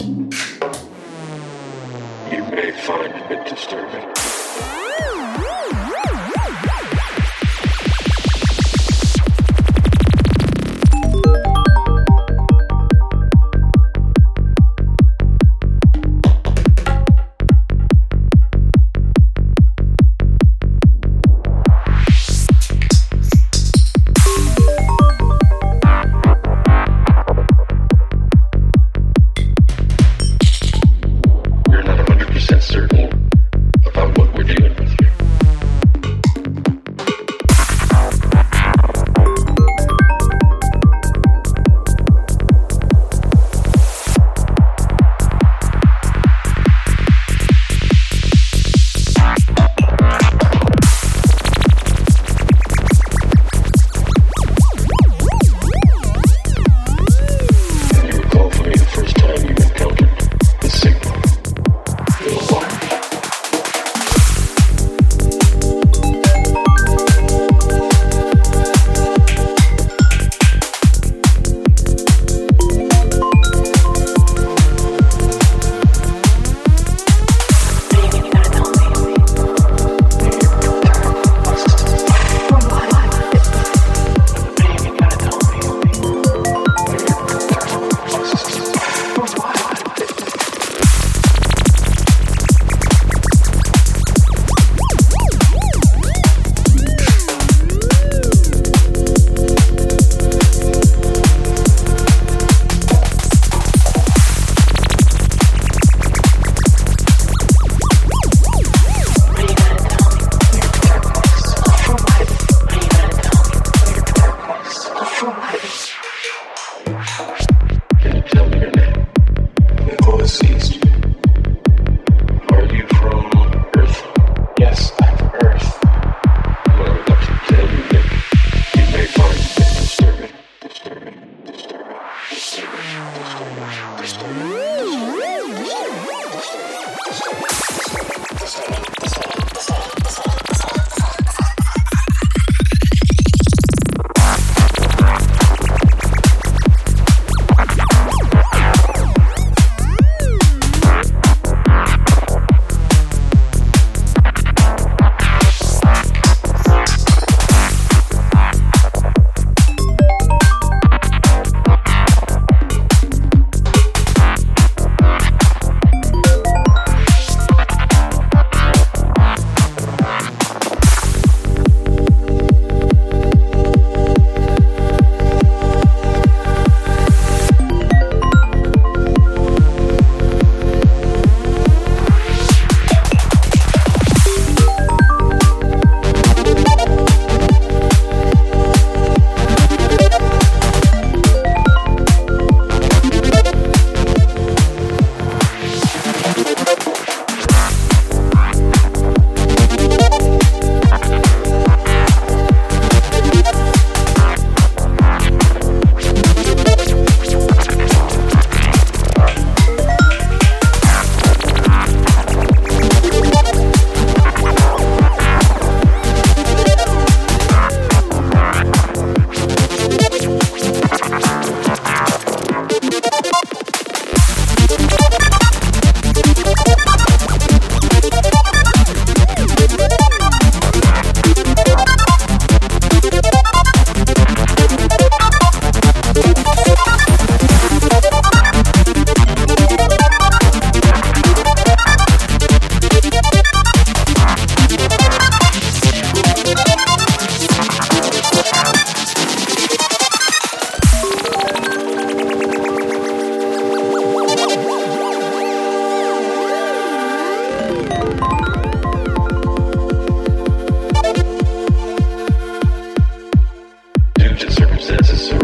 You may find it disturbing. circumstances